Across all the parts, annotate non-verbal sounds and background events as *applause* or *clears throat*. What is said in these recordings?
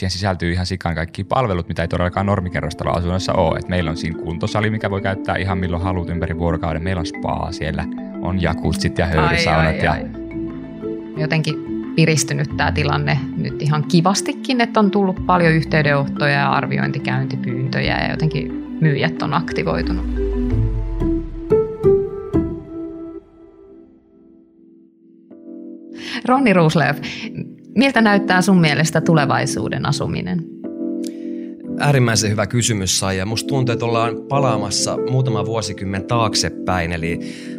siihen sisältyy ihan sikan kaikki palvelut, mitä ei todellakaan normikerrostalo asunnossa ole. Et meillä on siinä kuntosali, mikä voi käyttää ihan milloin haluat ympäri vuorokauden. Meillä on spa siellä, on jakutsit ja höyrysaunat. Ai, ai, ja... Jotenkin piristynyt tämä tilanne nyt ihan kivastikin, että on tullut paljon yhteydenottoja ja arviointikäyntipyyntöjä ja jotenkin myyjät on aktivoitunut. Ronni Ruuslev, miltä näyttää sun mielestä tulevaisuuden asuminen? Äärimmäisen hyvä kysymys sai ja musta tuntuu, että ollaan palaamassa muutama vuosikymmen taaksepäin. Eli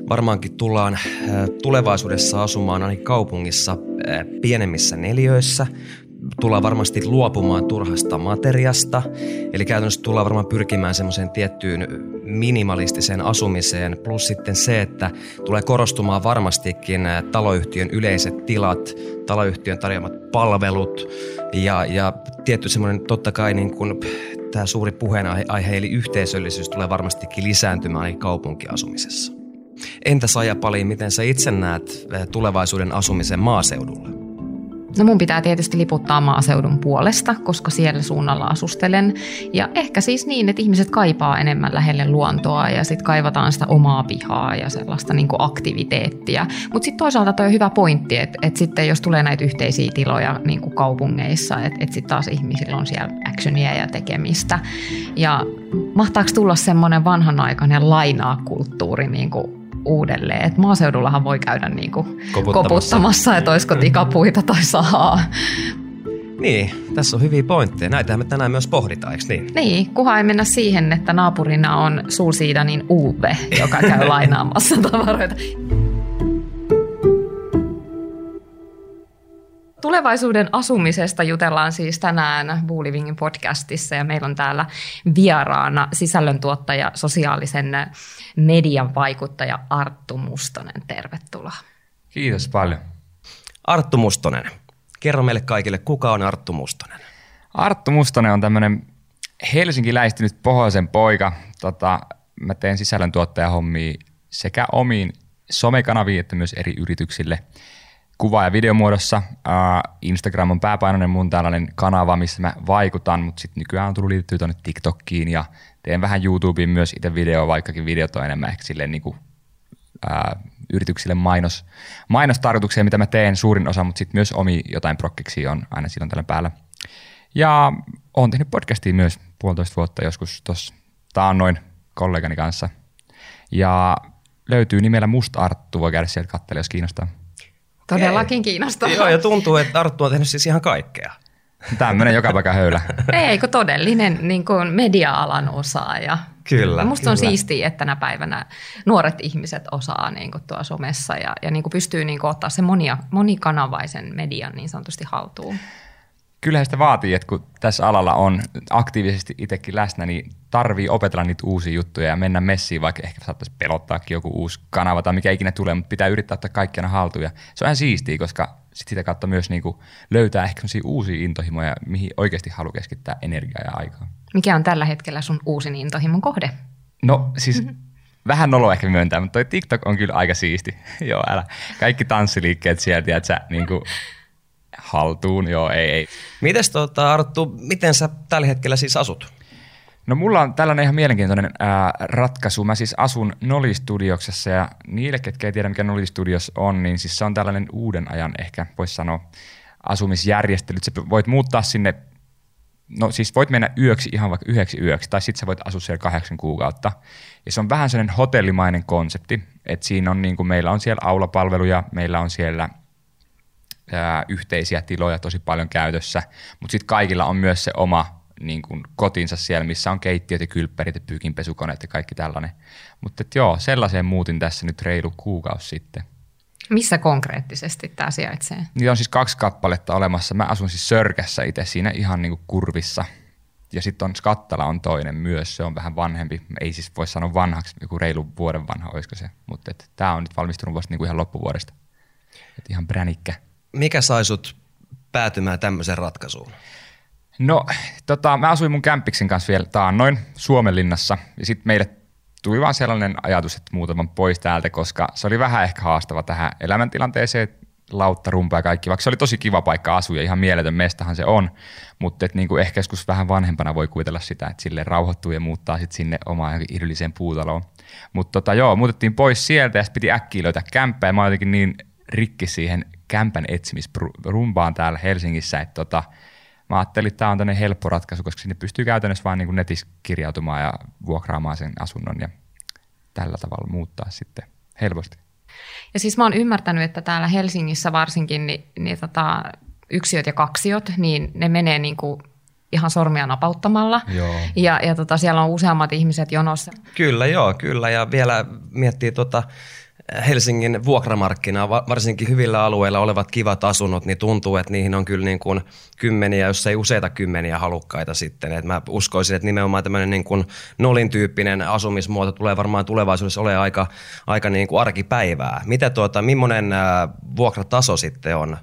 varmaankin tullaan äh, tulevaisuudessa asumaan ainakin kaupungissa äh, pienemmissä neliöissä tullaan varmasti luopumaan turhasta materiasta, eli käytännössä tullaan varmaan pyrkimään semmoiseen tiettyyn minimalistiseen asumiseen, plus sitten se, että tulee korostumaan varmastikin taloyhtiön yleiset tilat, taloyhtiön tarjoamat palvelut ja, ja tietty semmoinen totta kai niin kuin tämä suuri puheenaihe eli yhteisöllisyys tulee varmastikin lisääntymään kaupunkiasumisessa. Entä Saja Pali, miten sä itse näet tulevaisuuden asumisen maaseudulla? No mun pitää tietysti liputtaa maaseudun puolesta, koska siellä suunnalla asustelen. Ja ehkä siis niin, että ihmiset kaipaa enemmän lähelle luontoa ja sitten kaivataan sitä omaa pihaa ja sellaista niin aktiviteettia. Mutta sitten toisaalta toi on hyvä pointti, että, että sitten jos tulee näitä yhteisiä tiloja niin kaupungeissa, että, että sitten taas ihmisillä on siellä actionia ja tekemistä. Ja mahtaako tulla semmoinen vanhanaikainen lainaa-kulttuuri niin kuin uudelleen. Et maaseudullahan voi käydä niin kuin koputtamassa. koputtamassa, että olisiko tikapuita tai sahaa. Niin, tässä on hyviä pointteja. Näitä me tänään myös pohditaan, eikö niin? Niin, kuha ei mennä siihen, että naapurina on Sulsiidanin Uwe, joka käy lainaamassa tavaroita. Tulevaisuuden asumisesta jutellaan siis tänään Boolivingin podcastissa ja meillä on täällä vieraana sisällöntuottaja, sosiaalisen median vaikuttaja Arttu Mustonen. Tervetuloa. Kiitos paljon. Arttu Mustonen. Kerro meille kaikille, kuka on Arttu Mustonen? Arttu Mustonen on tämmöinen helsinkiläistynyt pohjoisen poika. Tota, mä teen sisällöntuottajahommia sekä omiin somekanaviin että myös eri yrityksille – kuva- ja videomuodossa. Instagram on pääpainoinen mun tällainen kanava, missä mä vaikutan, mutta sitten nykyään on tullut liittyä tuonne TikTokkiin ja teen vähän YouTubeen myös itse videoa, vaikkakin videot on enemmän ehkä silleen niin kuin, uh, yrityksille mainos, mainostarkoituksia, mitä mä teen suurin osa, mutta sitten myös omi jotain prokkiksi on aina silloin tällä päällä. Ja oon tehnyt podcastia myös puolitoista vuotta joskus tuossa taannoin kollegani kanssa. Ja löytyy nimellä Musta Arttu, voi käydä sieltä katsella, jos kiinnostaa. Todellakin kiinnostavaa. Joo, ja tuntuu, että Arttu on tehnyt siis ihan kaikkea. Tämmöinen joka paikka höylä. Ei, kun todellinen niin kuin media-alan osaaja. Kyllä. Musta kyllä. on siistiä, että tänä päivänä nuoret ihmiset osaa niin kuin tuo somessa ja, ja niin kuin pystyy niin kuin ottaa sen monia, monikanavaisen median niin sanotusti haltuun kyllähän sitä vaatii, että kun tässä alalla on aktiivisesti itsekin läsnä, niin tarvii opetella niitä uusia juttuja ja mennä messiin, vaikka ehkä saattaisi pelottaakin joku uusi kanava tai mikä ikinä tulee, mutta pitää yrittää ottaa kaikkiana haltuun. Ja se on ihan siistiä, koska sit sitä kautta myös niinku löytää ehkä uusia intohimoja, mihin oikeasti haluaa keskittää energiaa ja aikaa. Mikä on tällä hetkellä sun uusin intohimon kohde? No siis mm-hmm. vähän nolo ehkä myöntää, mutta toi TikTok on kyllä aika siisti. *laughs* Joo, älä. Kaikki tanssiliikkeet sieltä, että sä niinku haltuun, joo ei ei. Mites tota, Arttu, miten sä tällä hetkellä siis asut? No mulla on tällainen ihan mielenkiintoinen ää, ratkaisu. Mä siis asun Noli Studioksessa ja niille, ketkä ei tiedä mikä Noli Studios on, niin siis se on tällainen uuden ajan ehkä voisi sanoa asumisjärjestely. Sä voit muuttaa sinne, no siis voit mennä yöksi ihan vaikka yhdeksi yöksi tai sitten sä voit asua siellä kahdeksan kuukautta. Ja se on vähän sellainen hotellimainen konsepti, että siinä on niin kuin meillä on siellä aulapalveluja, meillä on siellä – ää, yhteisiä tiloja tosi paljon käytössä, mutta sitten kaikilla on myös se oma niin kuin kotinsa siellä, missä on keittiöt ja kylppärit ja pyykinpesukoneet ja kaikki tällainen. Mutta joo, sellaiseen muutin tässä nyt reilu kuukausi sitten. Missä konkreettisesti tämä sijaitsee? Niitä on siis kaksi kappaletta olemassa. Mä asun siis Sörkässä itse siinä ihan niin kuin kurvissa. Ja sitten on Skattala on toinen myös, se on vähän vanhempi. Ei siis voi sanoa vanhaksi, joku reilu vuoden vanha, olisiko se. Mutta tämä on nyt valmistunut vasta niinku ihan loppuvuodesta. Et ihan bränikkä mikä sai sut päätymään tämmöiseen ratkaisuun? No, tota, mä asuin mun kämppiksen kanssa vielä taannoin Suomenlinnassa ja sitten meille tuli vaan sellainen ajatus, että muutaman pois täältä, koska se oli vähän ehkä haastava tähän elämäntilanteeseen. lauttarumpa ja kaikki, vaikka se oli tosi kiva paikka asua ja ihan mieletön mestahan se on, mutta et niinku ehkä joskus vähän vanhempana voi kuvitella sitä, että sille rauhoittuu ja muuttaa sitten sinne omaan idylliseen puutaloon. Mutta tota, joo, muutettiin pois sieltä ja sitten piti äkkiä löytää kämppää ja mä jotenkin niin rikki siihen kämpän etsimisrumpaan täällä Helsingissä, että tota, mä ajattelin, että tämä on tämmöinen helppo ratkaisu, koska sinne pystyy käytännössä vaan niin netissä kirjautumaan ja vuokraamaan sen asunnon ja tällä tavalla muuttaa sitten helposti. Ja siis mä oon ymmärtänyt, että täällä Helsingissä varsinkin niin, niin tota, yksiöt ja kaksiot, niin ne menee niin kuin ihan sormia napauttamalla. Joo. Ja, ja tota, siellä on useammat ihmiset jonossa. Kyllä, joo, kyllä. Ja vielä miettii tota, Helsingin vuokramarkkinaa, varsinkin hyvillä alueilla olevat kivat asunnot, niin tuntuu, että niihin on kyllä niin kuin kymmeniä, jos ei useita kymmeniä halukkaita sitten. Et mä uskoisin, että nimenomaan tämmöinen niin kuin nolin tyyppinen asumismuoto tulee varmaan tulevaisuudessa olemaan aika, aika niin kuin arkipäivää. Mitä tuota, millainen äh, vuokrataso sitten on?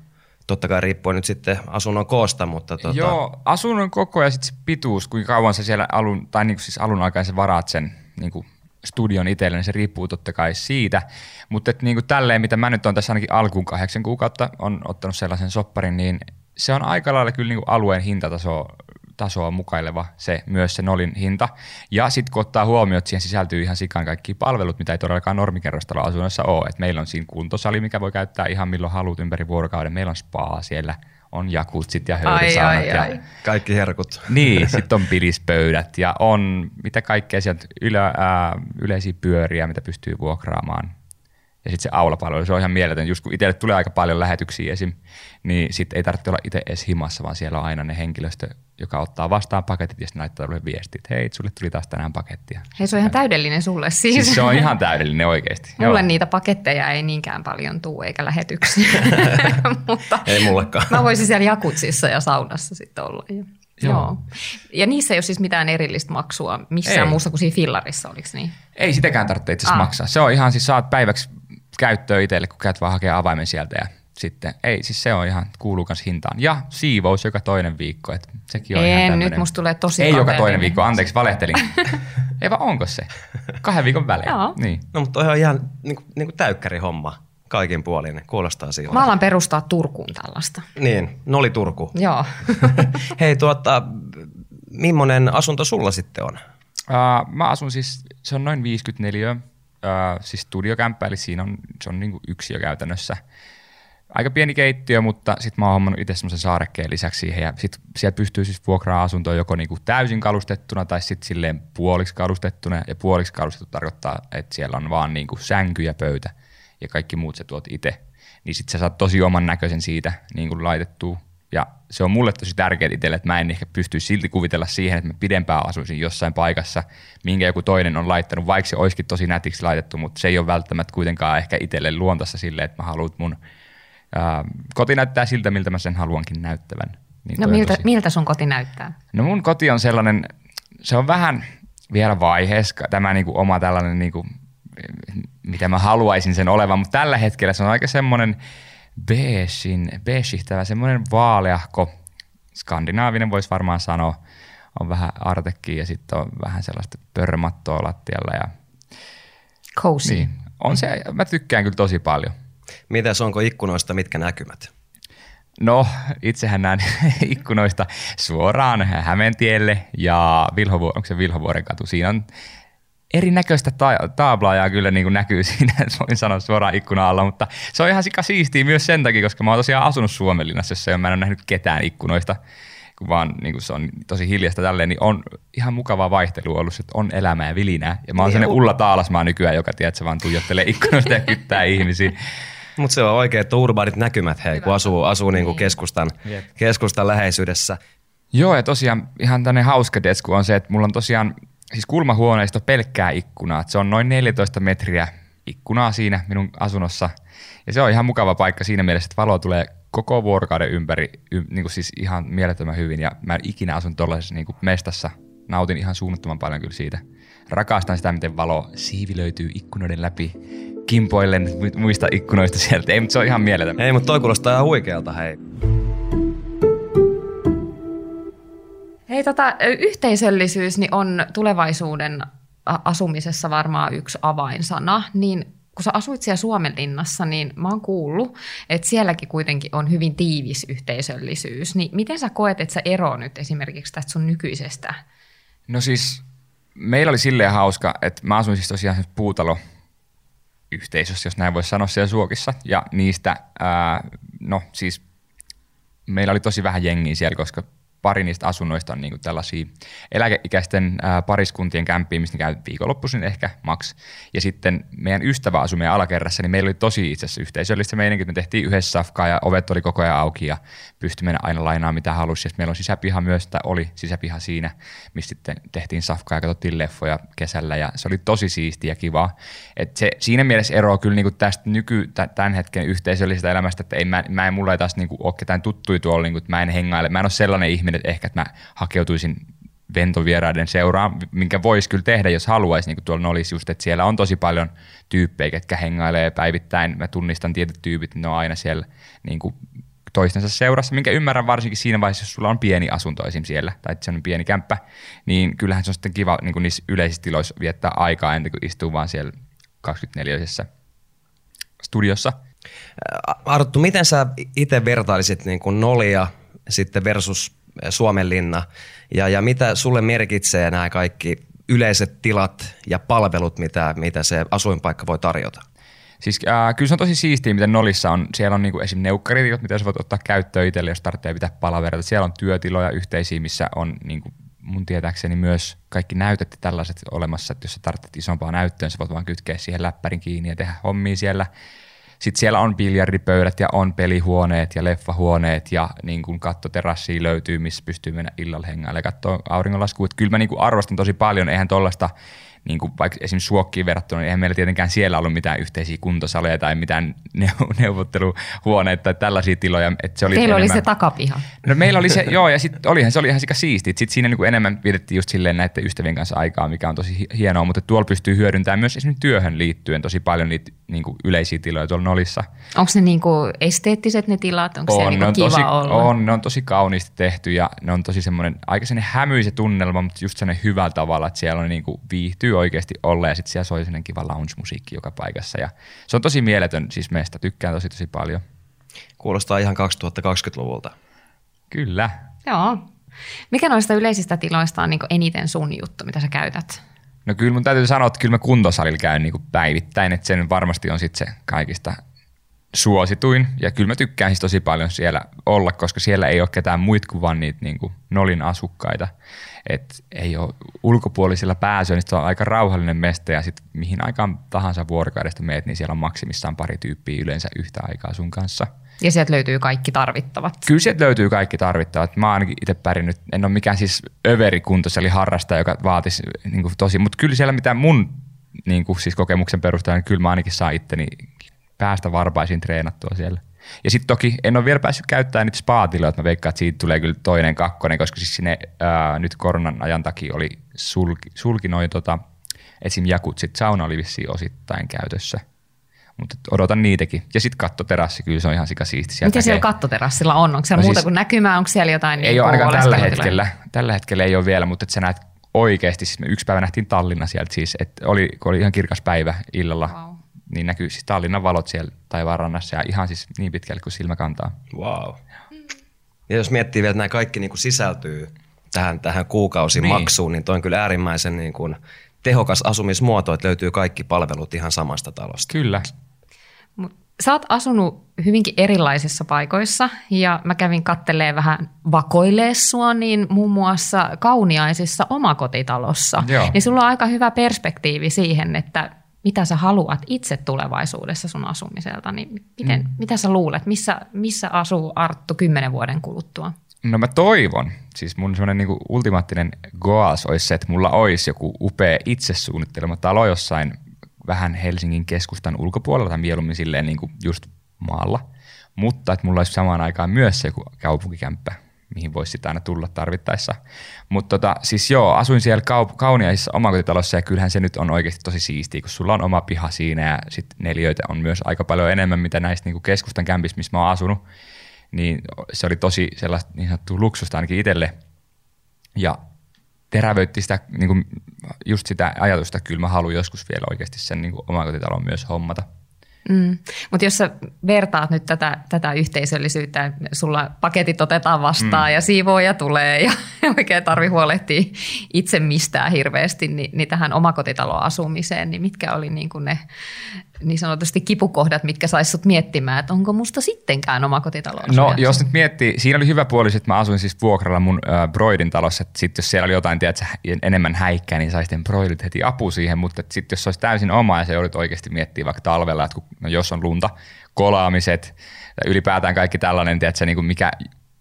Totta kai riippuen nyt sitten asunnon koosta, mutta... Tuota... Joo, asunnon koko ja sitten pituus, kuinka kauan sä siellä alun, tai niin kuin siis alun aikaan varaat sen niin kuin studion itselle, niin se riippuu totta kai siitä. Mutta niin kuin tälleen, mitä mä nyt on tässä ainakin alkuun kahdeksan kuukautta on ottanut sellaisen sopparin, niin se on aika lailla kyllä niin kuin alueen hintataso tasoa mukaileva se, myös se nolin hinta. Ja sitten kun ottaa huomioon, että siihen sisältyy ihan sikaan kaikki palvelut, mitä ei todellakaan normikerrostaloasunnossa ole. Et meillä on siinä kuntosali, mikä voi käyttää ihan milloin haluat ympäri vuorokauden. Meillä on spa siellä, on jakutsit ja höyrysaunat. Ai, ai, ja, ai. Kaikki herkut. Niin, *laughs* sitten on pilispöydät ja on mitä kaikkea sieltä ylä, ää, yleisiä pyöriä, mitä pystyy vuokraamaan. Ja sitten se aulapalvelu, se on ihan mieletön. Just kun itselle tulee aika paljon lähetyksiä esim, niin sitten ei tarvitse olla itse edes himassa, vaan siellä on aina ne henkilöstö, joka ottaa vastaan paketit ja sitten laittaa sulle viestit, että hei, sulle tuli taas tänään pakettia. Hei, se on ihan täydellinen sulle siis. siis se on ihan täydellinen oikeasti. Mulle Joo. niitä paketteja ei niinkään paljon tuu eikä lähetyksiä. *laughs* Mutta ei mullekaan. Mä voisin siellä jakutsissa ja saunassa sitten olla. Joo. Joo. Ja niissä ei ole siis mitään erillistä maksua missään ei. muussa kuin siinä fillarissa, oliko niin? Ei sitäkään tarvitse itse asiassa maksaa. Se on ihan siis saat päiväksi käyttöön itselle, kun käyt vaan hakea avaimen sieltä ja sitten, ei, siis se on ihan, kuuluu kanssa hintaan. Ja siivous joka toinen viikko, että sekin on en, ihan tämmönen. nyt musta tulee tosi Ei joka toinen viikko, anteeksi, valehtelin. *laughs* ei vaan onko se? Kahden viikon välein. Joo. Niin. No mutta on ihan niin kuin, niin kuin täykkäri homma kaikin puolin. Kuulostaa siltä. Mä alan perustaa Turkuun tällaista. Niin, Noli Turku. Joo. *laughs* Hei tuota, millainen asunto sulla sitten on? Uh, mä asun siis, se on noin 54 uh, siis studiokämppä, eli siinä on, se on niin yksi jo käytännössä. Aika pieni keittiö, mutta sitten mä oon hommannut itse semmoisen saarekkeen lisäksi siihen, ja sitten siellä pystyy siis vuokraa asuntoa joko niinku täysin kalustettuna tai sitten silleen puoliksi kalustettuna, ja puoliksi kalustettu tarkoittaa, että siellä on vaan niinku sänky ja pöytä, ja kaikki muut sä tuot itse. Niin sitten sä saat tosi oman näköisen siitä niin kuin laitettua ja se on mulle tosi tärkeää itselle, että mä en ehkä pysty silti kuvitella siihen, että mä pidempään asuisin jossain paikassa, minkä joku toinen on laittanut, vaikka se olisikin tosi nätiksi laitettu, mutta se ei ole välttämättä kuitenkaan ehkä itselle luontaista silleen, että mä haluan mun ää, koti näyttää siltä, miltä mä sen haluankin näyttävän. Niin no miltä, tosi... miltä sun koti näyttää? No mun koti on sellainen, se on vähän vielä vaiheessa, tämä niinku oma tällainen, niinku, mitä mä haluaisin sen olevan, mutta tällä hetkellä se on aika semmoinen, beesin, beesihtävä, semmoinen vaaleahko, skandinaavinen voisi varmaan sanoa, on vähän artekki ja sitten on vähän sellaista pörmattoa lattialla. Ja, Cozy. Niin, on se, mä tykkään kyllä tosi paljon. Mitäs onko ikkunoista mitkä näkymät? No, itsehän näen *laughs* ikkunoista suoraan Hämeentielle ja Vilhovu- onko se Vilhovuoren katu. Siinä on erinäköistä ta- taablaa kyllä niin kuin näkyy *laughs* siinä, voin sanoa suoraan ikkuna alla, mutta se on ihan sika siistiä myös sen takia, koska mä oon tosiaan asunut Suomenlinnassa, ja mä en ole nähnyt ketään ikkunoista, kun vaan niin kuin se on tosi hiljasta tälleen, niin on ihan mukavaa vaihtelua ollut, että on elämää ja vilinää. Ja mä oon niin, sellainen Ulla Taalasmaa nykyään, joka tiedät, se vaan tuijottelee *laughs* ikkunoista ja kyttää ihmisiä. Mutta se on oikein, että urbaanit näkymät, hei, Hyvä. kun asuu, asuu niin kuin keskustan, keskustan läheisyydessä. Joo, ja tosiaan ihan tänne hauska desku on se, että mulla on tosiaan siis kulmahuoneisto pelkkää ikkunaa. Se on noin 14 metriä ikkunaa siinä minun asunnossa. Ja se on ihan mukava paikka siinä mielessä, että valo tulee koko vuorokauden ympäri, y, niin kuin siis ihan mielettömän hyvin. Ja mä ikinä asun tuollaisessa niin mestassa. Nautin ihan suunnattoman paljon kyllä siitä. Rakastan sitä, miten valo siivi löytyy ikkunoiden läpi kimpoillen muista ikkunoista sieltä. Ei, mutta se on ihan mieletön. Ei, mutta toi kuulostaa ihan huikealta, hei. Hei, tota, yhteisöllisyys niin on tulevaisuuden asumisessa varmaan yksi avainsana, niin kun sä asuit siellä Suomenlinnassa, niin mä oon kuullut, että sielläkin kuitenkin on hyvin tiivis yhteisöllisyys. Niin miten sä koet, että sä ero nyt esimerkiksi tästä sun nykyisestä? No siis meillä oli silleen hauska, että mä asuin siis tosiaan puutalo yhteisössä, jos näin voisi sanoa siellä Suokissa. Ja niistä, ää, no siis meillä oli tosi vähän jengiä siellä, koska pari niistä asunnoista on niinku tällaisia eläkeikäisten ää, pariskuntien kämppiä, mistä käy viikonloppuisin ehkä maks. Ja sitten meidän ystävä asui meidän alakerrassa, niin meillä oli tosi itse asiassa yhteisöllistä meininki, me tehtiin yhdessä safkaa ja ovet oli koko ajan auki ja pystyi mennä aina lainaa mitä halusi. Ja meillä on sisäpiha myös, tai oli sisäpiha siinä, missä sitten tehtiin safkaa ja katsottiin leffoja kesällä ja se oli tosi siistiä ja kivaa. Et se, siinä mielessä eroaa kyllä niinku tästä nyky, tämän hetken yhteisöllisestä elämästä, että ei, mä, mä en, mulla ei taas niinku ole ketään tuttuja tuolla, niinku, mä en hengaile. Mä en ole sellainen ihminen, että ehkä että mä hakeutuisin ventovieraiden seuraan, minkä voisi kyllä tehdä, jos haluaisi, niin kuin tuolla olisi just, että siellä on tosi paljon tyyppejä, ketkä hengailee päivittäin. Mä tunnistan tietyt tyypit, ne on aina siellä niin kuin toistensa seurassa, minkä ymmärrän varsinkin siinä vaiheessa, jos sulla on pieni asunto esim. siellä, tai se on pieni kämppä, niin kyllähän se on sitten kiva niin kuin niissä yleisissä tiloissa viettää aikaa ennen kuin istuu vaan siellä 24 studiossa. Arttu, miten sä itse vertailisit niin kuin Nolia sitten versus Suomenlinna ja, ja mitä sulle merkitsee nämä kaikki yleiset tilat ja palvelut, mitä, mitä se asuinpaikka voi tarjota? Siis äh, kyllä se on tosi siistiä, miten Nolissa on. Siellä on niinku esim. neukkarit, mitä sä voit ottaa käyttöön itselle, jos tarvitsee pitää palavereita. Siellä on työtiloja yhteisiä, missä on niinku, mun tietääkseni myös kaikki näytet tällaiset olemassa, että jos sä tarvitset isompaa näyttöä, sä voit vaan kytkeä siihen läppärin kiinni ja tehdä hommia siellä. Sitten siellä on biljardipöydät ja on pelihuoneet ja leffahuoneet ja niin kuin kattoterassia löytyy, missä pystyy mennä illalla hengaille ja katsoa auringonlaskua. Kyllä mä niin kuin arvostan tosi paljon, eihän tuollaista – niin kuin vaikka esimerkiksi Suokkiin verrattuna, niin eihän meillä tietenkään siellä ollut mitään yhteisiä kuntosaleja tai mitään *laughs* neuvotteluhuoneita tai tällaisia tiloja. Että se oli Teillä enemmän... oli se takapiha. No meillä oli se, *laughs* joo, ja sitten olihan se oli ihan siistiä. Sitten siinä niin kuin enemmän vietettiin just silleen näiden ystävien kanssa aikaa, mikä on tosi hienoa, mutta tuolla pystyy hyödyntämään myös esimerkiksi työhön liittyen tosi paljon niitä niin kuin yleisiä tiloja tuolla Nolissa. Onko ne niin kuin esteettiset ne tilat? Onko on, se niin on kiva tosi, olla? On, ne on tosi kauniisti tehty ja ne on tosi semmoinen aika semmoinen hämyisen tunnelma, mutta just semmoinen hyvällä tavalla, että siellä on niin kuin viihtyy oikeasti olla ja sitten siellä soi sellainen kiva lounge-musiikki joka paikassa ja se on tosi mieletön siis meistä, tykkään tosi tosi paljon. Kuulostaa ihan 2020-luvulta. Kyllä. Joo. Mikä noista yleisistä tiloista on niin eniten sun juttu, mitä sä käytät? No kyllä mun täytyy sanoa, että kyllä mä kuntosalilla käyn niin päivittäin, että sen varmasti on sitten se kaikista suosituin. Ja kyllä mä tykkään siis tosi paljon siellä olla, koska siellä ei ole ketään muita kuin vaan niitä niin kuin nolin asukkaita. Et ei ole ulkopuolisilla pääsyä, niin se on aika rauhallinen mesta ja sitten mihin aikaan tahansa vuorokaudesta meet, niin siellä on maksimissaan pari tyyppiä yleensä yhtä aikaa sun kanssa – ja sieltä löytyy kaikki tarvittavat. Kyllä sieltä löytyy kaikki tarvittavat. Mä oon ainakin itse pärjännyt, en ole mikään siis överikuntossa, eli harrastaja, joka vaatisi niin kuin tosi, mutta kyllä siellä mitä mun niin kuin siis kokemuksen perusteella, niin kyllä mä ainakin saan itteni päästä varpaisin treenattua siellä. Ja sitten toki en ole vielä päässyt käyttämään niitä spaatiloja, että mä veikkaan, että siitä tulee kyllä toinen kakkonen, koska siis sinne ää, nyt koronan ajan takia oli sulki, sulki noin tota, esim. jakut, sit sauna oli vissiin osittain käytössä – mutta odotan niitäkin. Ja sitten kattoterassi, kyllä se on ihan sika siisti. Sieltä Miten siellä kattoterassilla on? Onko siellä no muuta siis, kuin näkymää? Onko siellä jotain? Ei niin ole ainakaan tällä hetkellä. Tällä hetkellä ei ole vielä, mutta että sä näet oikeasti. Siis me yksi päivä nähtiin Tallinna sieltä siis, että oli, kun oli ihan kirkas päivä illalla, wow. Niin näkyy siis Tallinnan valot siellä taivaanrannassa ja ihan siis niin pitkälle kuin silmä kantaa. Wow. Ja jos miettii vielä, että nämä kaikki niin kuin sisältyy tähän, tähän kuukausimaksuun, niin. niin toi on kyllä äärimmäisen niin kuin tehokas asumismuoto, että löytyy kaikki palvelut ihan samasta talosta. Kyllä. Sä oot asunut hyvinkin erilaisissa paikoissa ja mä kävin kattelee vähän vakoilee sua, niin muun muassa kauniaisissa omakotitalossa. Joo. Niin sulla on aika hyvä perspektiivi siihen, että mitä sä haluat itse tulevaisuudessa sun asumiselta. Niin miten, mm. Mitä sä luulet, missä, missä asuu Arttu kymmenen vuoden kuluttua? No mä toivon, siis mun semmoinen niinku ultimaattinen goals olisi se, että mulla olisi joku upea itse suunnittelema talo jossain vähän Helsingin keskustan ulkopuolella tai mieluummin silleen niin kuin just maalla. Mutta että mulla olisi samaan aikaan myös se joku kaupunkikämppä, mihin voisi sitä aina tulla tarvittaessa. Mutta tota, siis joo, asuin siellä kaup- kauniaisessa omakotitalossa ja kyllähän se nyt on oikeasti tosi siistiä, kun sulla on oma piha siinä ja sitten neliöitä on myös aika paljon enemmän, mitä näistä niin keskustan kämpissä, missä mä oon asunut. Niin se oli tosi sellaista niin sanottua luksusta ainakin itselle. Ja terävöitti sitä, niin kuin, just sitä ajatusta, että kyllä mä haluan joskus vielä oikeasti sen niin kuin omakotitalon myös hommata. Mm. Mutta jos sä vertaat nyt tätä, tätä yhteisöllisyyttä, sulla paketit otetaan vastaan mm. ja siivooja tulee ja *laughs* oikein tarvi huolehtia itse mistään hirveästi, niin, niin tähän omakotitaloasumiseen, niin mitkä oli niin kuin ne niin sanotusti kipukohdat, mitkä sais sut miettimään, että onko musta sittenkään omakotitalo No jos nyt miettii, siinä oli hyvä puoli, että mä asuin siis vuokralla mun äh, Broidin talossa, että sitten jos siellä oli jotain tiedät, enemmän häikkää, niin sai sitten Broidit heti apu siihen, mutta sitten jos se olisi täysin oma ja se joudut oikeasti miettiä vaikka talvella, että kun, no jos on lunta, kolaamiset, ylipäätään kaikki tällainen, tiedät, niin kuin mikä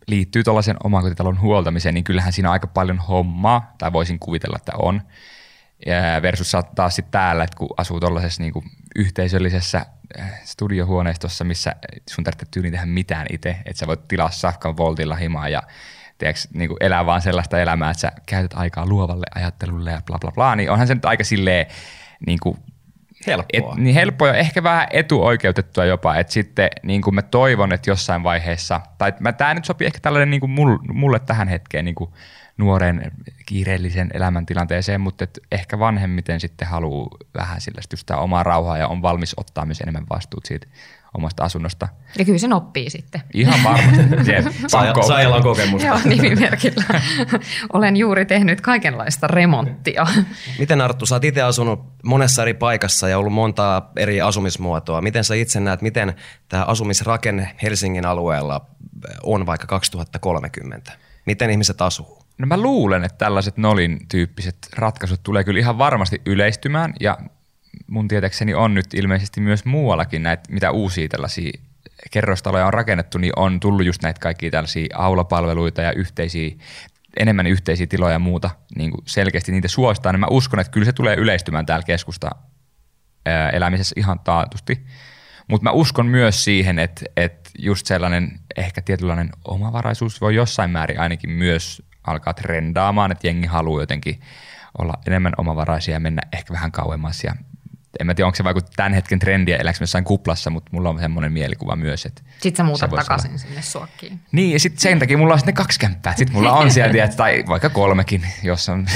liittyy tuollaisen omakotitalon huoltamiseen, niin kyllähän siinä on aika paljon hommaa, tai voisin kuvitella, että on. Versus taas sitten täällä, että kun asuu tuollaisessa niin yhteisöllisessä äh, studiohuoneistossa, missä sun tarvitsee tyyliin tehdä mitään itse, että sä voit tilaa safkan voltilla himaa ja tiedätkö, niin kuin elää vaan sellaista elämää, että sä käytät aikaa luovalle ajattelulle ja bla bla bla, niin onhan se nyt aika silleen niin kuin helppoa. Et, niin helppoa ja ehkä vähän etuoikeutettua jopa, että sitten niin kuin mä toivon, että jossain vaiheessa, tai tämä nyt sopii ehkä tällainen niin kuin mulle tähän hetkeen niin kuin nuoren kiireellisen elämäntilanteeseen, mutta et ehkä vanhemmiten sitten haluaa vähän sillä sitä omaa rauhaa ja on valmis ottaa myös enemmän vastuut siitä omasta asunnosta. Ja kyllä sen oppii sitten. Ihan varmasti. *laughs* Saajalla on kokemusta. Joo, nimimerkillä. Olen juuri tehnyt kaikenlaista remonttia. Miten Arttu, sä oot itse asunut monessa eri paikassa ja ollut monta eri asumismuotoa. Miten sä itse näet, miten tämä asumisrakenne Helsingin alueella on vaikka 2030? Miten ihmiset asuu? No mä luulen, että tällaiset Nolin tyyppiset ratkaisut tulee kyllä ihan varmasti yleistymään ja mun tietäkseni on nyt ilmeisesti myös muuallakin näitä, mitä uusia tällaisia kerrostaloja on rakennettu, niin on tullut just näitä kaikkia tällaisia aulapalveluita ja yhteisiä, enemmän yhteisiä tiloja ja muuta, niin kuin selkeästi niitä suostaan, niin mä uskon, että kyllä se tulee yleistymään täällä keskusta elämisessä ihan taatusti. Mutta mä uskon myös siihen, että, että just sellainen ehkä tietynlainen omavaraisuus voi jossain määrin ainakin myös alkaa trendaamaan, että jengi haluaa jotenkin olla enemmän omavaraisia ja mennä ehkä vähän kauemmas ja en mä tiedä, onko se vaikka tämän hetken trendiä, eläkö jossain kuplassa, mutta mulla on semmoinen mielikuva myös, että Sitten sä muutat takaisin olla. sinne suokkiin. Niin, ja sitten sen takia mulla on sitten kaksi kämppää. Sitten mulla on siellä, tai vaikka kolmekin, jos on.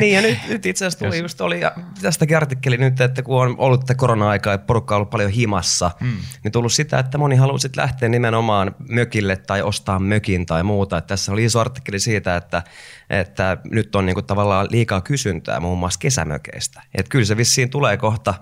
niin, ja nyt, nyt itse asiassa tuli just oli, ja tästäkin artikkeli nyt, että kun on ollut tätä korona-aikaa ja porukka on ollut paljon himassa, mm. niin tullut sitä, että moni haluaa sitten lähteä nimenomaan mökille tai ostaa mökin tai muuta. Että tässä oli iso artikkeli siitä, että että nyt on niinku tavallaan liikaa kysyntää muun muassa kesämökeistä. Et kyllä se vissiin tulee kohta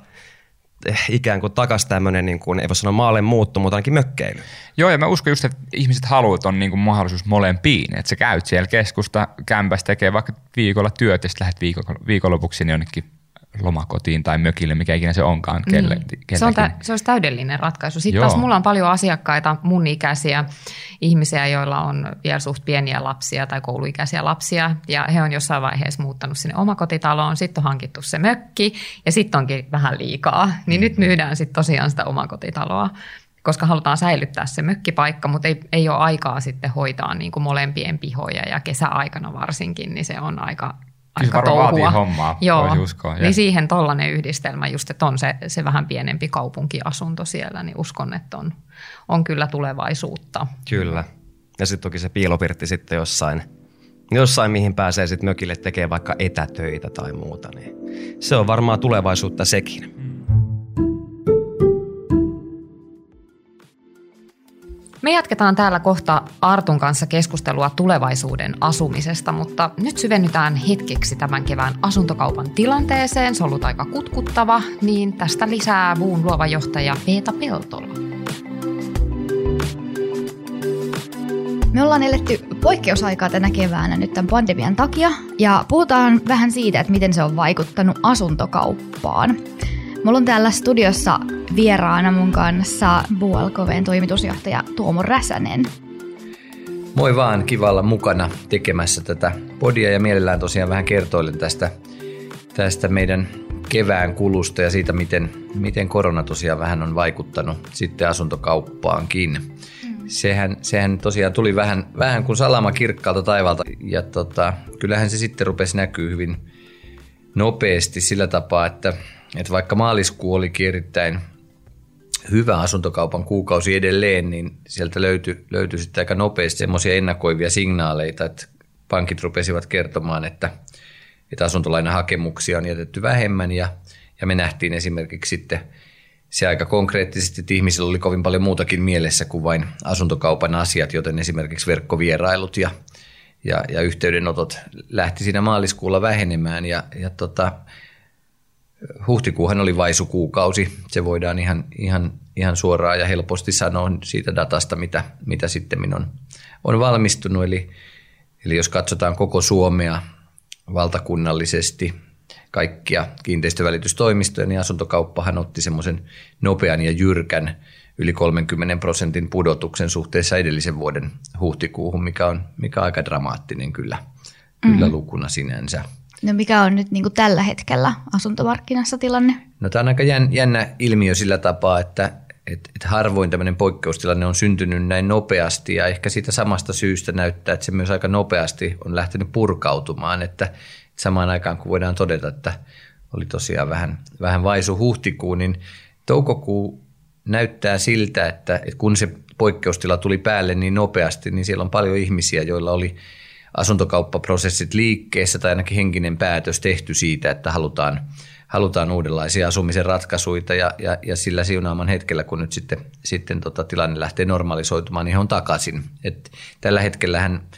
eh, ikään kuin takaisin tämmöinen, niin kuin, ei voi sanoa maalle muuttu, mutta ainakin mökkeily. Joo, ja mä uskon just, että ihmiset haluavat on niin kuin mahdollisuus molempiin. Että sä käyt siellä keskusta, kämpässä tekee vaikka viikolla työt ja sitten lähdet viikonlopuksi niin jonnekin lomakotiin tai mökille, mikä ikinä se onkaan. Kelle, mm. se, on tä, se olisi täydellinen ratkaisu. Sitten Joo. taas mulla on paljon asiakkaita, mun ikäisiä ihmisiä, joilla on vielä suht pieniä lapsia tai kouluikäisiä lapsia, ja he on jossain vaiheessa muuttanut sinne omakotitaloon, sitten on hankittu se mökki, ja sitten onkin vähän liikaa. Niin mm. nyt myydään sitten tosiaan sitä omakotitaloa koska halutaan säilyttää se mökkipaikka, mutta ei, ei ole aikaa sitten hoitaa niin kuin molempien pihoja ja kesäaikana varsinkin, niin se on aika, Siis aika vaatii hommaa, Joo, voisi uskoa. Niin siihen tollainen yhdistelmä, just että on se, se vähän pienempi kaupunkiasunto siellä, niin uskon, että on, on kyllä tulevaisuutta. Kyllä. Ja sitten toki se piilopirtti sitten jossain, jossain mihin pääsee sitten mökille tekemään vaikka etätöitä tai muuta, niin se on varmaan tulevaisuutta sekin. Me jatketaan täällä kohta Artun kanssa keskustelua tulevaisuuden asumisesta, mutta nyt syvennytään hetkeksi tämän kevään asuntokaupan tilanteeseen. Se on ollut aika kutkuttava, niin tästä lisää Vuun luova johtaja Peeta Peltola. Me ollaan eletty poikkeusaikaa tänä keväänä nyt tämän pandemian takia ja puhutaan vähän siitä, että miten se on vaikuttanut asuntokauppaan. Mulla on täällä studiossa vieraana mun kanssa BualKVn toimitusjohtaja Tuomo Räsänen. Moi vaan, kiva olla mukana tekemässä tätä podia ja mielellään tosiaan vähän kertoilen tästä, tästä meidän kevään kulusta ja siitä, miten, miten korona tosiaan vähän on vaikuttanut sitten asuntokauppaankin. Mm. Sehän, sehän tosiaan tuli vähän, vähän kuin salama kirkkaalta taivalta ja tota, kyllähän se sitten rupesi näkyy hyvin nopeasti sillä tapaa, että että vaikka maaliskuu oli erittäin hyvä asuntokaupan kuukausi edelleen, niin sieltä löytyi, löytyi sitten aika nopeasti semmoisia ennakoivia signaaleita, että pankit rupesivat kertomaan, että, että asuntolainahakemuksia on jätetty vähemmän ja, ja me nähtiin esimerkiksi sitten se aika konkreettisesti, että ihmisillä oli kovin paljon muutakin mielessä kuin vain asuntokaupan asiat, joten esimerkiksi verkkovierailut ja, ja, ja yhteydenotot lähti siinä maaliskuulla vähenemään ja, ja tota, huhtikuuhan oli vaisukuukausi, se voidaan ihan, ihan, ihan suoraan ja helposti sanoa siitä datasta, mitä, mitä sitten on, on valmistunut. Eli, eli jos katsotaan koko Suomea valtakunnallisesti, kaikkia kiinteistövälitystoimistoja, niin asuntokauppahan otti semmoisen nopean ja jyrkän yli 30 prosentin pudotuksen suhteessa edellisen vuoden huhtikuuhun, mikä on, mikä on aika dramaattinen kyllä, kyllä mm-hmm. lukuna sinänsä. No mikä on nyt niin kuin tällä hetkellä asuntomarkkinassa tilanne? No tämä on aika jännä ilmiö sillä tapaa, että et, et harvoin tämmöinen poikkeustilanne on syntynyt näin nopeasti ja ehkä siitä samasta syystä näyttää, että se myös aika nopeasti on lähtenyt purkautumaan, että samaan aikaan kun voidaan todeta, että oli tosiaan vähän, vähän vaisu huhtikuu, niin toukokuu näyttää siltä, että, että kun se poikkeustila tuli päälle niin nopeasti, niin siellä on paljon ihmisiä, joilla oli asuntokauppaprosessit liikkeessä tai ainakin henkinen päätös tehty siitä, että halutaan, halutaan uudenlaisia asumisen ratkaisuja ja, ja, ja sillä siunaaman hetkellä, kun nyt sitten, sitten tota tilanne lähtee normalisoitumaan, niin he on takaisin. Et tällä hetkellähän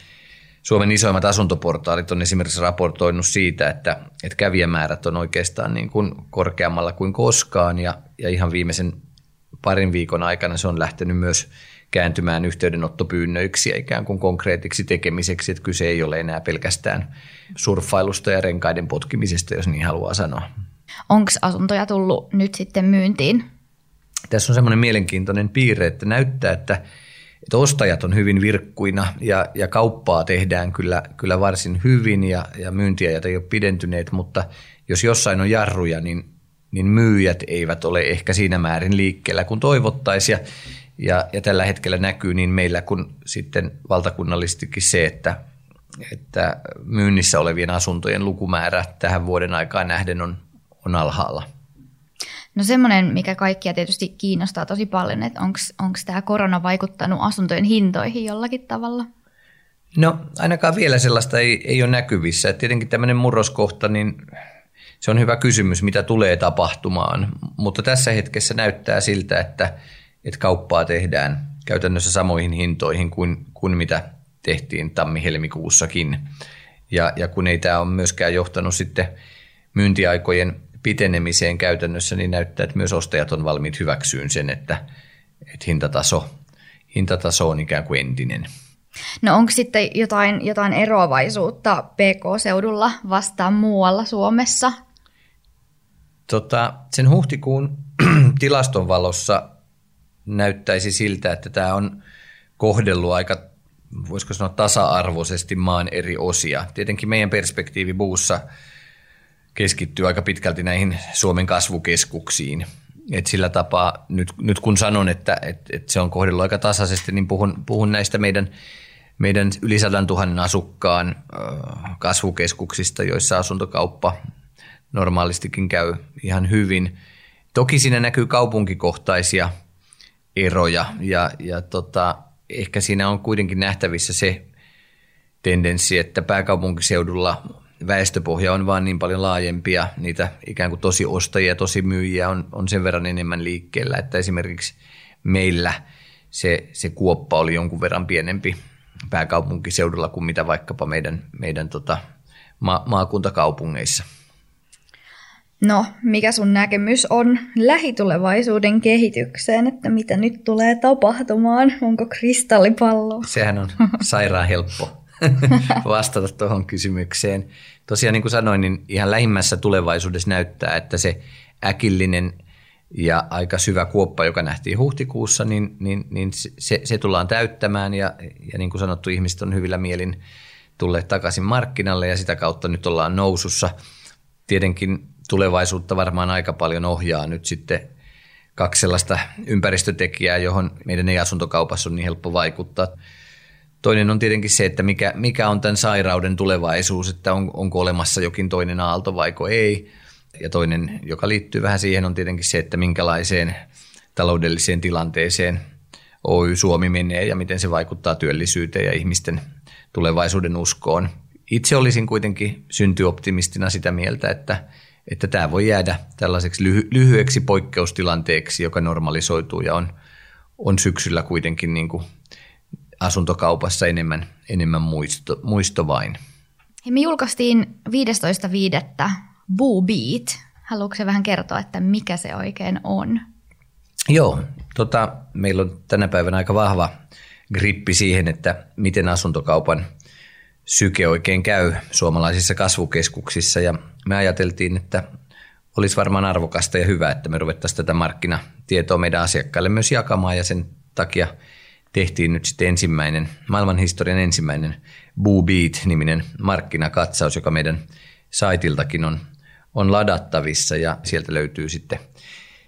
Suomen isoimmat asuntoportaalit on esimerkiksi raportoinut siitä, että, että kävijämäärät on oikeastaan niin kuin korkeammalla kuin koskaan ja, ja ihan viimeisen parin viikon aikana se on lähtenyt myös kääntymään yhteydenottopyynnöiksi ja ikään kuin konkreettiksi tekemiseksi, että kyse ei ole enää pelkästään surffailusta ja renkaiden potkimisesta, jos niin haluaa sanoa. Onko asuntoja tullut nyt sitten myyntiin? Tässä on semmoinen mielenkiintoinen piirre, että näyttää, että, että ostajat on hyvin virkkuina ja, ja kauppaa tehdään kyllä, kyllä varsin hyvin ja, ja myyntiajat ei ole pidentyneet, mutta jos jossain on jarruja, niin, niin myyjät eivät ole ehkä siinä määrin liikkeellä kuin toivottaisiin. Ja, ja tällä hetkellä näkyy niin meillä kuin sitten valtakunnallistikin se, että, että myynnissä olevien asuntojen lukumäärä tähän vuoden aikaan nähden on, on alhaalla. No semmoinen, mikä kaikkia tietysti kiinnostaa tosi paljon, että onko tämä korona vaikuttanut asuntojen hintoihin jollakin tavalla? No ainakaan vielä sellaista ei, ei ole näkyvissä. Et tietenkin tämmöinen murroskohta, niin se on hyvä kysymys, mitä tulee tapahtumaan. Mutta tässä hetkessä näyttää siltä, että että kauppaa tehdään käytännössä samoihin hintoihin kuin, kuin mitä tehtiin tammi-helmikuussakin. Ja, ja kun ei tämä ole myöskään johtanut sitten myyntiaikojen pitenemiseen käytännössä, niin näyttää, että myös ostajat on valmiit hyväksyyn sen, että, että hintataso, hintataso on ikään kuin entinen. No onko sitten jotain, jotain eroavaisuutta PK-seudulla vastaan muualla Suomessa? Tota, sen huhtikuun *clears throat* tilaston valossa näyttäisi siltä, että tämä on kohdellut aika, voisiko sanoa tasa-arvoisesti maan eri osia. Tietenkin meidän perspektiivi buussa keskittyy aika pitkälti näihin Suomen kasvukeskuksiin. Et sillä tapaa, nyt, nyt kun sanon, että et, et se on kohdellut aika tasaisesti, niin puhun, puhun näistä meidän, meidän yli 100 000 asukkaan kasvukeskuksista, joissa asuntokauppa normaalistikin käy ihan hyvin. Toki siinä näkyy kaupunkikohtaisia – eroja ja, ja tota, ehkä siinä on kuitenkin nähtävissä se tendenssi, että pääkaupunkiseudulla väestöpohja on vaan niin paljon laajempia, niitä ikään kuin tosi ostajia, tosi myyjiä on, on sen verran enemmän liikkeellä, että esimerkiksi meillä se, se kuoppa oli jonkun verran pienempi pääkaupunkiseudulla kuin mitä vaikkapa meidän, meidän tota, ma- maakuntakaupungeissa. No, mikä sun näkemys on lähitulevaisuuden kehitykseen, että mitä nyt tulee tapahtumaan? Onko kristallipallo? Sehän on *laughs* sairaan helppo *laughs* vastata tuohon kysymykseen. Tosiaan niin kuin sanoin, niin ihan lähimmässä tulevaisuudessa näyttää, että se äkillinen ja aika syvä kuoppa, joka nähtiin huhtikuussa, niin, niin, niin se, se tullaan täyttämään ja, ja niin kuin sanottu, ihmiset on hyvillä mielin tulleet takaisin markkinalle ja sitä kautta nyt ollaan nousussa. Tietenkin tulevaisuutta varmaan aika paljon ohjaa nyt sitten kaksi sellaista ympäristötekijää, johon meidän ei-asuntokaupassa on niin helppo vaikuttaa. Toinen on tietenkin se, että mikä, mikä on tämän sairauden tulevaisuus, että on, onko olemassa jokin toinen aalto vaiko ei. Ja toinen, joka liittyy vähän siihen, on tietenkin se, että minkälaiseen taloudelliseen tilanteeseen Oy Suomi menee ja miten se vaikuttaa työllisyyteen ja ihmisten tulevaisuuden uskoon. Itse olisin kuitenkin syntyoptimistina sitä mieltä, että, että tämä voi jäädä tällaiseksi lyhy- lyhyeksi poikkeustilanteeksi, joka normalisoituu ja on, on syksyllä kuitenkin niin kuin asuntokaupassa enemmän, enemmän muisto, muisto vain. Hei, me julkaistiin 15.5. Boo Beat. Haluatko vähän kertoa, että mikä se oikein on? Joo, tota, meillä on tänä päivänä aika vahva grippi siihen, että miten asuntokaupan syke oikein käy suomalaisissa kasvukeskuksissa. Ja me ajateltiin, että olisi varmaan arvokasta ja hyvä, että me ruvettaisiin tätä markkinatietoa meidän asiakkaille myös jakamaan ja sen takia tehtiin nyt sitten ensimmäinen, maailmanhistorian ensimmäinen Boo Beat-niminen markkinakatsaus, joka meidän saitiltakin on, on ladattavissa ja sieltä löytyy sitten,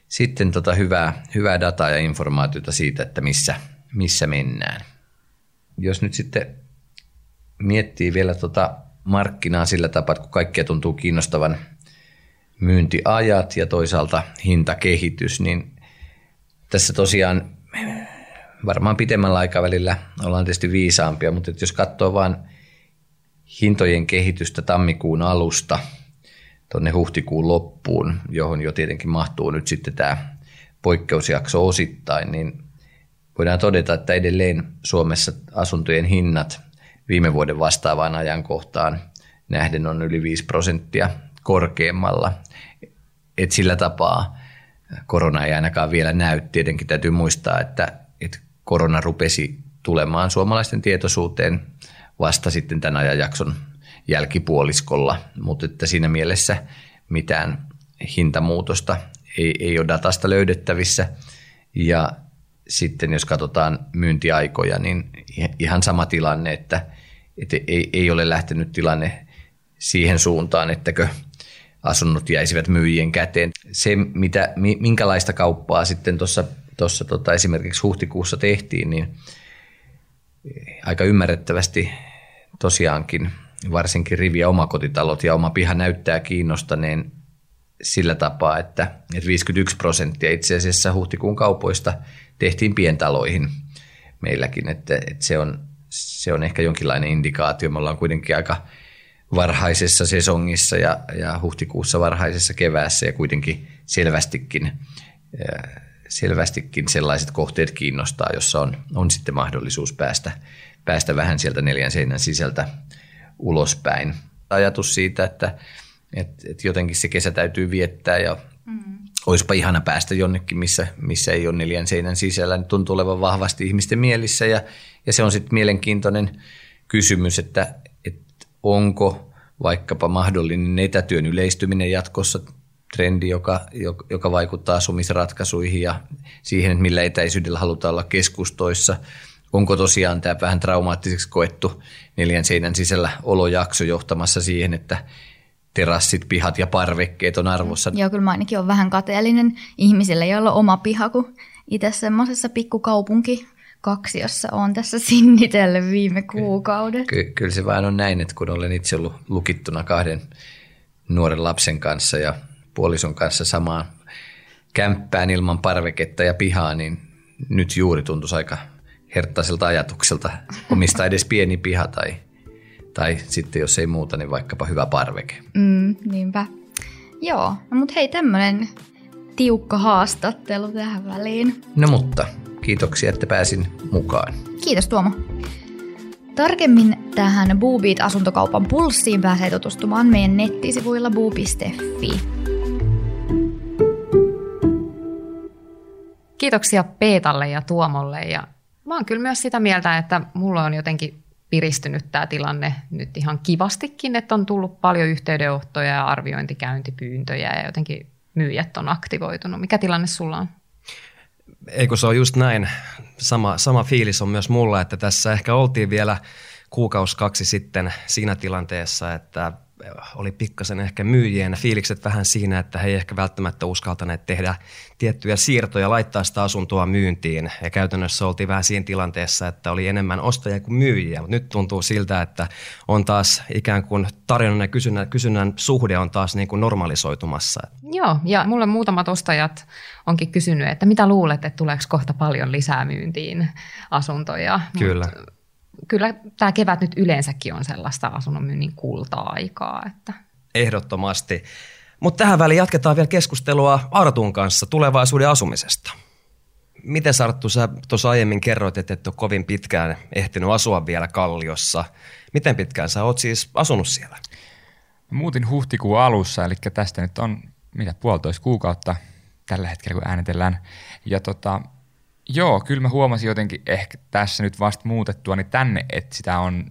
sitten tota hyvää, hyvää dataa ja informaatiota siitä, että missä, missä mennään. Jos nyt sitten miettii vielä tota markkinaa sillä tapaa, että kun kaikkia tuntuu kiinnostavan myyntiajat ja toisaalta hintakehitys, niin tässä tosiaan varmaan pitemmällä aikavälillä ollaan tietysti viisaampia, mutta jos katsoo vain hintojen kehitystä tammikuun alusta tuonne huhtikuun loppuun, johon jo tietenkin mahtuu nyt sitten tämä poikkeusjakso osittain, niin voidaan todeta, että edelleen Suomessa asuntojen hinnat viime vuoden vastaavaan ajankohtaan nähden on yli 5 prosenttia korkeammalla. Et sillä tapaa korona ei ainakaan vielä näy. Tietenkin täytyy muistaa, että, että korona rupesi tulemaan suomalaisten tietoisuuteen vasta sitten tämän ajanjakson jälkipuoliskolla, mutta että siinä mielessä mitään hintamuutosta ei, ei ole datasta löydettävissä. Ja sitten jos katsotaan myyntiaikoja, niin ihan sama tilanne, että, että ei, ei ole lähtenyt tilanne siihen suuntaan, ettäkö asunnot jäisivät myyjien käteen. Se, mitä, minkälaista kauppaa sitten tuossa tuossa tota, esimerkiksi huhtikuussa tehtiin, niin aika ymmärrettävästi tosiaankin varsinkin rivi- ja omakotitalot ja oma piha näyttää kiinnostaneen sillä tapaa, että 51 prosenttia itse asiassa huhtikuun kaupoista tehtiin pientaloihin meilläkin, että, että se, on, se on ehkä jonkinlainen indikaatio. Me ollaan kuitenkin aika varhaisessa sesongissa ja, ja huhtikuussa varhaisessa keväässä ja kuitenkin selvästikin selvästikin sellaiset kohteet kiinnostaa, jossa on, on sitten mahdollisuus päästä, päästä vähän sieltä neljän seinän sisältä ulospäin. Ajatus siitä, että, että, että jotenkin se kesä täytyy viettää ja mm. olisipa ihana päästä jonnekin, missä, missä ei ole neljän seinän sisällä, niin tuntuu olevan vahvasti ihmisten mielissä ja, ja se on sitten mielenkiintoinen kysymys, että, että onko vaikkapa mahdollinen etätyön yleistyminen jatkossa trendi, joka, joka vaikuttaa asumisratkaisuihin ja siihen, että millä etäisyydellä halutaan olla keskustoissa. Onko tosiaan tämä vähän traumaattiseksi koettu neljän seinän sisällä olojakso johtamassa siihen, että terassit, pihat ja parvekkeet on arvossa? Joo, kyllä mä ainakin olen vähän kateellinen ihmisille, joilla on oma piha, kun itse semmoisessa pikkukaupunki kaksiossa on tässä sinnitellyt viime kuukauden. Ky- kyllä se vaan on näin, että kun olen itse ollut lukittuna kahden nuoren lapsen kanssa ja puolison kanssa samaan kämppään ilman parveketta ja pihaa, niin nyt juuri tuntuisi aika herttaiselta ajatukselta omistaa edes pieni piha tai, tai sitten jos ei muuta, niin vaikkapa hyvä parveke. Mm, niinpä. Joo, no mutta hei tämmöinen tiukka haastattelu tähän väliin. No mutta, kiitoksia, että pääsin mukaan. Kiitos Tuomo. Tarkemmin tähän Boobit asuntokaupan pulssiin pääsee tutustumaan meidän nettisivuilla boo.fi. Kiitoksia Peetalle ja Tuomolle ja mä oon kyllä myös sitä mieltä, että mulla on jotenkin piristynyt tämä tilanne nyt ihan kivastikin, että on tullut paljon yhteydenottoja ja arviointikäyntipyyntöjä ja jotenkin myyjät on aktivoitunut. Mikä tilanne sulla on? Eikö se on just näin. Sama, sama fiilis on myös mulla, että tässä ehkä oltiin vielä kuukausi kaksi sitten siinä tilanteessa, että oli pikkasen ehkä myyjien fiilikset vähän siinä, että he ei ehkä välttämättä uskaltaneet tehdä tiettyjä siirtoja, laittaa sitä asuntoa myyntiin. Ja käytännössä oltiin vähän siinä tilanteessa, että oli enemmän ostajia kuin myyjiä. Mutta nyt tuntuu siltä, että on taas ikään kuin tarjonnan ja kysynnän, kysynnän suhde on taas niin kuin normalisoitumassa. Joo, ja mulle muutamat ostajat onkin kysynyt, että mitä luulet, että tuleeko kohta paljon lisää myyntiin asuntoja. Kyllä. Mut kyllä tämä kevät nyt yleensäkin on sellaista asunnon myynnin kulta-aikaa. Että. Ehdottomasti. Mutta tähän väliin jatketaan vielä keskustelua Artun kanssa tulevaisuuden asumisesta. Miten Arttu, sä tuossa aiemmin kerroit, että et ole kovin pitkään ehtinyt asua vielä Kalliossa. Miten pitkään sä oot siis asunut siellä? Muutin huhtikuun alussa, eli tästä nyt on mitä puolitoista kuukautta tällä hetkellä, kun äänetellään. Ja tota, Joo, kyllä mä huomasin jotenkin ehkä tässä nyt vasta muutettua niin tänne, että sitä on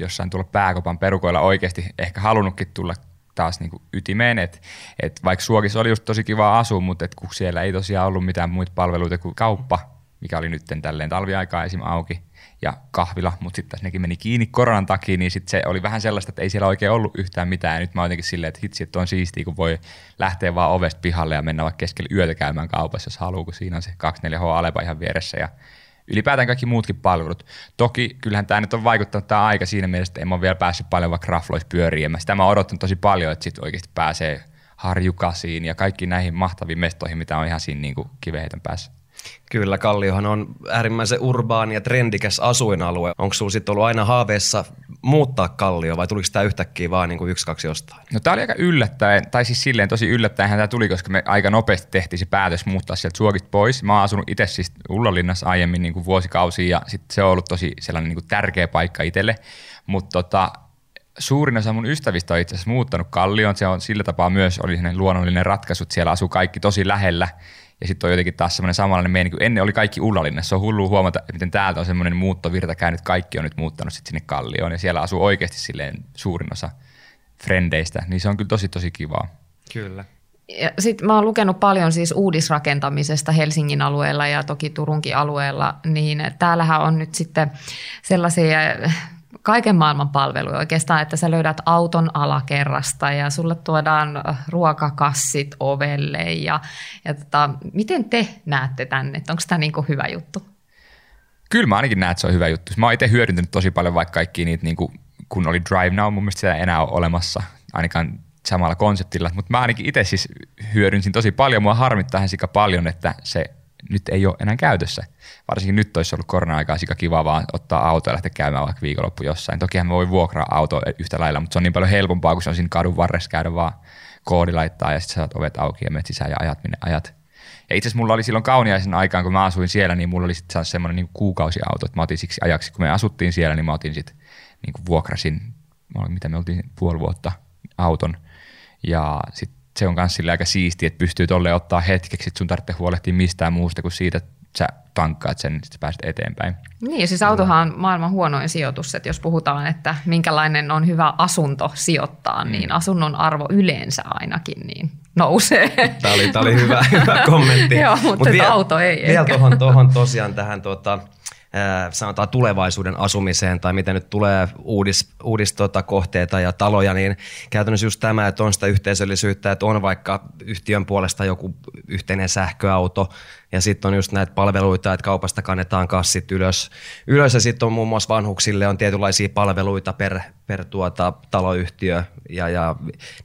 jossain tuolla pääkopan perukoilla oikeasti ehkä halunnutkin tulla taas niin kuin ytimeen, että et vaikka Suokissa oli just tosi kiva asua, mutta et kun siellä ei tosiaan ollut mitään muita palveluita kuin kauppa, mikä oli nyt tälleen talviaikaa esim. auki, ja kahvila, mutta sitten nekin meni kiinni koronan takia, niin sitten se oli vähän sellaista, että ei siellä oikein ollut yhtään mitään. Ja nyt mä oon jotenkin silleen, että hitsi, että on siistiä, kun voi lähteä vaan ovesta pihalle ja mennä vaikka keskellä yötä käymään kaupassa, jos haluaa, kun siinä on se 24H Alepa ihan vieressä ja ylipäätään kaikki muutkin palvelut. Toki kyllähän tämä nyt on vaikuttanut tämä aika siinä mielessä, että en mä vielä päässyt paljon vaikka rafloissa pyöriä. Sitä mä odottanut tosi paljon, että sitten oikeasti pääsee harjukasiin ja kaikki näihin mahtaviin mestoihin, mitä on ihan siinä niin kiveheitän päässä. Kyllä, Kalliohan on äärimmäisen urbaani ja trendikäs asuinalue. Onko sinulla sitten ollut aina haaveessa muuttaa Kallio vai tuliko tämä yhtäkkiä vaan niin kuin yksi, kaksi jostain? No tämä oli aika yllättäen, tai siis silleen tosi yllättäen tämä tuli, koska me aika nopeasti tehtiin se päätös muuttaa sieltä Suokit pois. Mä oon asunut itse siis Ullalinnassa aiemmin niin kuin vuosikausia ja sitten se on ollut tosi sellainen niin kuin tärkeä paikka itselle. Mutta tota, suurin osa mun ystävistä on itse asiassa muuttanut Kallioon. Se on sillä tapaa myös oli luonnollinen ratkaisu, että siellä asuu kaikki tosi lähellä ja sitten on jotenkin taas semmoinen samanlainen meininki, ennen oli kaikki Ullalinnassa. Se on hullu huomata, miten täältä on semmoinen muuttovirta käynyt. Kaikki on nyt muuttanut sitten sinne Kallioon ja siellä asuu oikeasti silleen suurin osa frendeistä. Niin se on kyllä tosi tosi kivaa. Kyllä. Sitten mä oon lukenut paljon siis uudisrakentamisesta Helsingin alueella ja toki Turunkin alueella, niin täällähän on nyt sitten sellaisia kaiken maailman palveluja oikeastaan, että sä löydät auton alakerrasta ja sulle tuodaan äh, ruokakassit ovelle ja, ja tota, miten te näette tänne, onko tämä niinku hyvä juttu? Kyllä mä ainakin näen, että se on hyvä juttu. Mä oon itse hyödyntänyt tosi paljon vaikka kaikki niitä, niin kuin, kun oli Drive Now, mun mielestä sitä ei enää ole olemassa, ainakaan samalla konseptilla, mutta mä ainakin itse siis hyödynsin tosi paljon. Mua harmittaa sika paljon, että se nyt ei ole enää käytössä. Varsinkin nyt olisi ollut korona-aikaa aika kiva vaan ottaa auto ja lähteä käymään vaikka viikonloppu jossain. Tokihan me voi vuokraa auto yhtä lailla, mutta se on niin paljon helpompaa, kun se on siinä kadun varressa käydä vaan koodi laittaa ja sitten saat ovet auki ja menet sisään ja ajat minne ajat. Ja itse asiassa mulla oli silloin kauniaisen aikaan, kun mä asuin siellä, niin mulla oli sitten semmoinen niin kuukausiauto, että mä otin siksi ajaksi, kun me asuttiin siellä, niin mä otin sitten niin vuokrasin, mitä me oltiin puoli vuotta auton. Ja sitten se on myös aika siisti, että pystyy tolle ottaa hetkeksi, että sun tarvitsee huolehtia mistään muusta kuin siitä, että sä tankkaat sen, niin sitten pääset eteenpäin. Niin, ja siis autohan on maailman huonoin sijoitus, että jos puhutaan, että minkälainen on hyvä asunto sijoittaa, mm. niin asunnon arvo yleensä ainakin niin nousee. Tämä oli, tämä oli hyvä, hyvä kommentti. *laughs* Joo, mutta Mut vie, auto ei. Vielä tuohon, tuohon tosiaan tähän tuota, sanotaan tulevaisuuden asumiseen tai miten nyt tulee uudis, uudis tota, kohteita ja taloja, niin käytännössä just tämä, että on sitä yhteisöllisyyttä, että on vaikka yhtiön puolesta joku yhteinen sähköauto ja sitten on just näitä palveluita, että kaupasta kannetaan kassit ylös. Ylös ja sitten on muun muassa vanhuksille on tietynlaisia palveluita per, per tuota, taloyhtiö ja, ja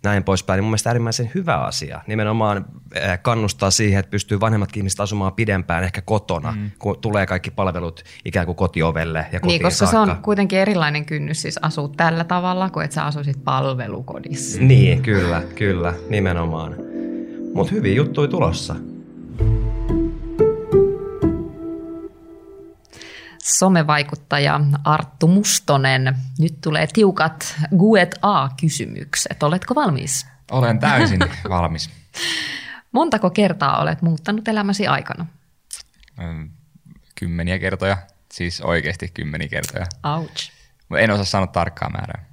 näin poispäin. Niin mun mielestä äärimmäisen hyvä asia. Nimenomaan eh, kannustaa siihen, että pystyy vanhemmatkin ihmiset asumaan pidempään ehkä kotona, mm. kun tulee kaikki palvelut ikään kuin kotiovelle ja kotiin Niin, koska saakka. se on kuitenkin erilainen kynnys siis asua tällä tavalla, kuin että sä asuisit palvelukodissa. Niin, kyllä, kyllä, nimenomaan. Mutta hyviä juttuja tulossa. Somevaikuttaja Arttu Mustonen. Nyt tulee tiukat Guet A-kysymykset. Oletko valmis? Olen täysin *laughs* valmis. Montako kertaa olet muuttanut elämäsi aikana? Kymmeniä kertoja, siis oikeasti kymmeniä kertoja. Ouch. En osaa sanoa tarkkaa määrää.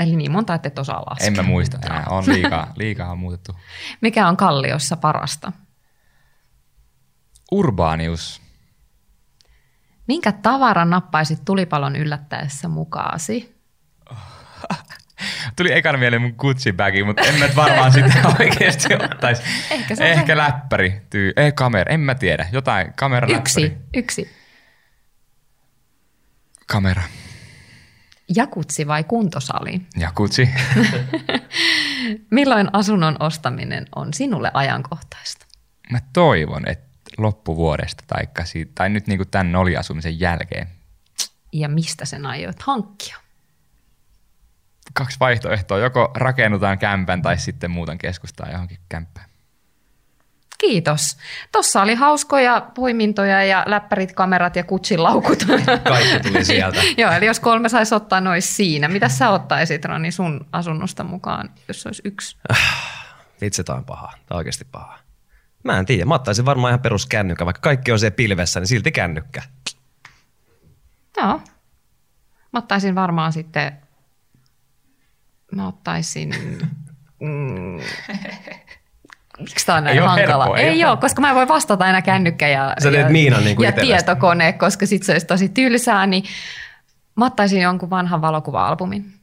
Eli niin monta, että et osaa laskea. En mä muista enää, on liikaa, *laughs* liikaa on muutettu. Mikä on Kalliossa parasta? Urbaanius. Minkä tavaran nappaisit tulipalon yllättäessä mukaasi? *laughs* Tuli ekan mieleen mun Gucci-bagi, mutta en mä nyt varmaan sitä *laughs* oikeasti ottaisi. Ehkä se Ehkä se. läppäri, tyy, ei kamera, en mä tiedä. Jotain, kamera, Yksi, läppäri. yksi. Kamera. Jakutsi vai kuntosali? Ja Gucci. *laughs* Milloin asunnon ostaminen on sinulle ajankohtaista? Mä toivon, että loppuvuodesta taikka siitä, tai nyt niin kuin tämän noliasumisen jälkeen. Ja mistä sen aiot hankkia? Kaksi vaihtoehtoa, joko rakennutaan kämpän tai sitten muutan keskustaan johonkin kämppään. Kiitos. Tossa oli hauskoja poimintoja ja läppärit, kamerat ja kutsin laukut. Kaikki tuli sieltä. *laughs* Joo, eli jos kolme saisi ottaa nois siinä. Mitä sä ottaisit, Roni, sun asunnosta mukaan, jos olisi yksi? *sighs* Vitsi, on paha. Tää on oikeasti paha. Mä en tiedä. Mä ottaisin varmaan ihan peruskännykkä. Vaikka kaikki on siellä pilvessä, niin silti kännykkä. Joo. Mä ottaisin varmaan sitten, mä ottaisin, mm, miksi tää on näin Ei hankala? helppoa, ei ei joo, koska mä en voi vastata aina kännykkä ja, Sä ja, niin kuin ja tietokone, koska sit se olisi tosi tylsää, niin mä ottaisin jonkun vanhan valokuva-albumin.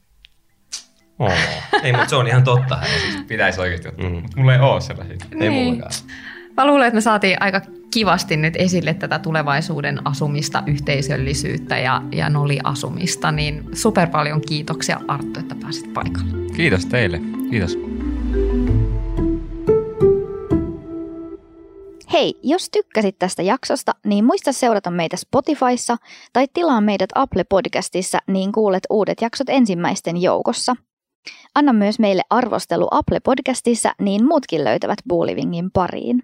Oh. Ei, mutta se on ihan totta. hei. Siis Pitäisi oikeasti ottaa, mm. mutta mulla ei ole sellaisia. Ei Niin. mullakaan. Mä luulen, että me saatiin aika kivasti nyt esille tätä tulevaisuuden asumista, yhteisöllisyyttä ja, ja noliasumista, niin super paljon kiitoksia Arttu, että pääsit paikalle. Kiitos teille. Kiitos. Hei, jos tykkäsit tästä jaksosta, niin muista seurata meitä Spotifyssa tai tilaa meidät Apple Podcastissa, niin kuulet uudet jaksot ensimmäisten joukossa. Anna myös meille arvostelu Apple Podcastissa, niin muutkin löytävät Buulivingin pariin.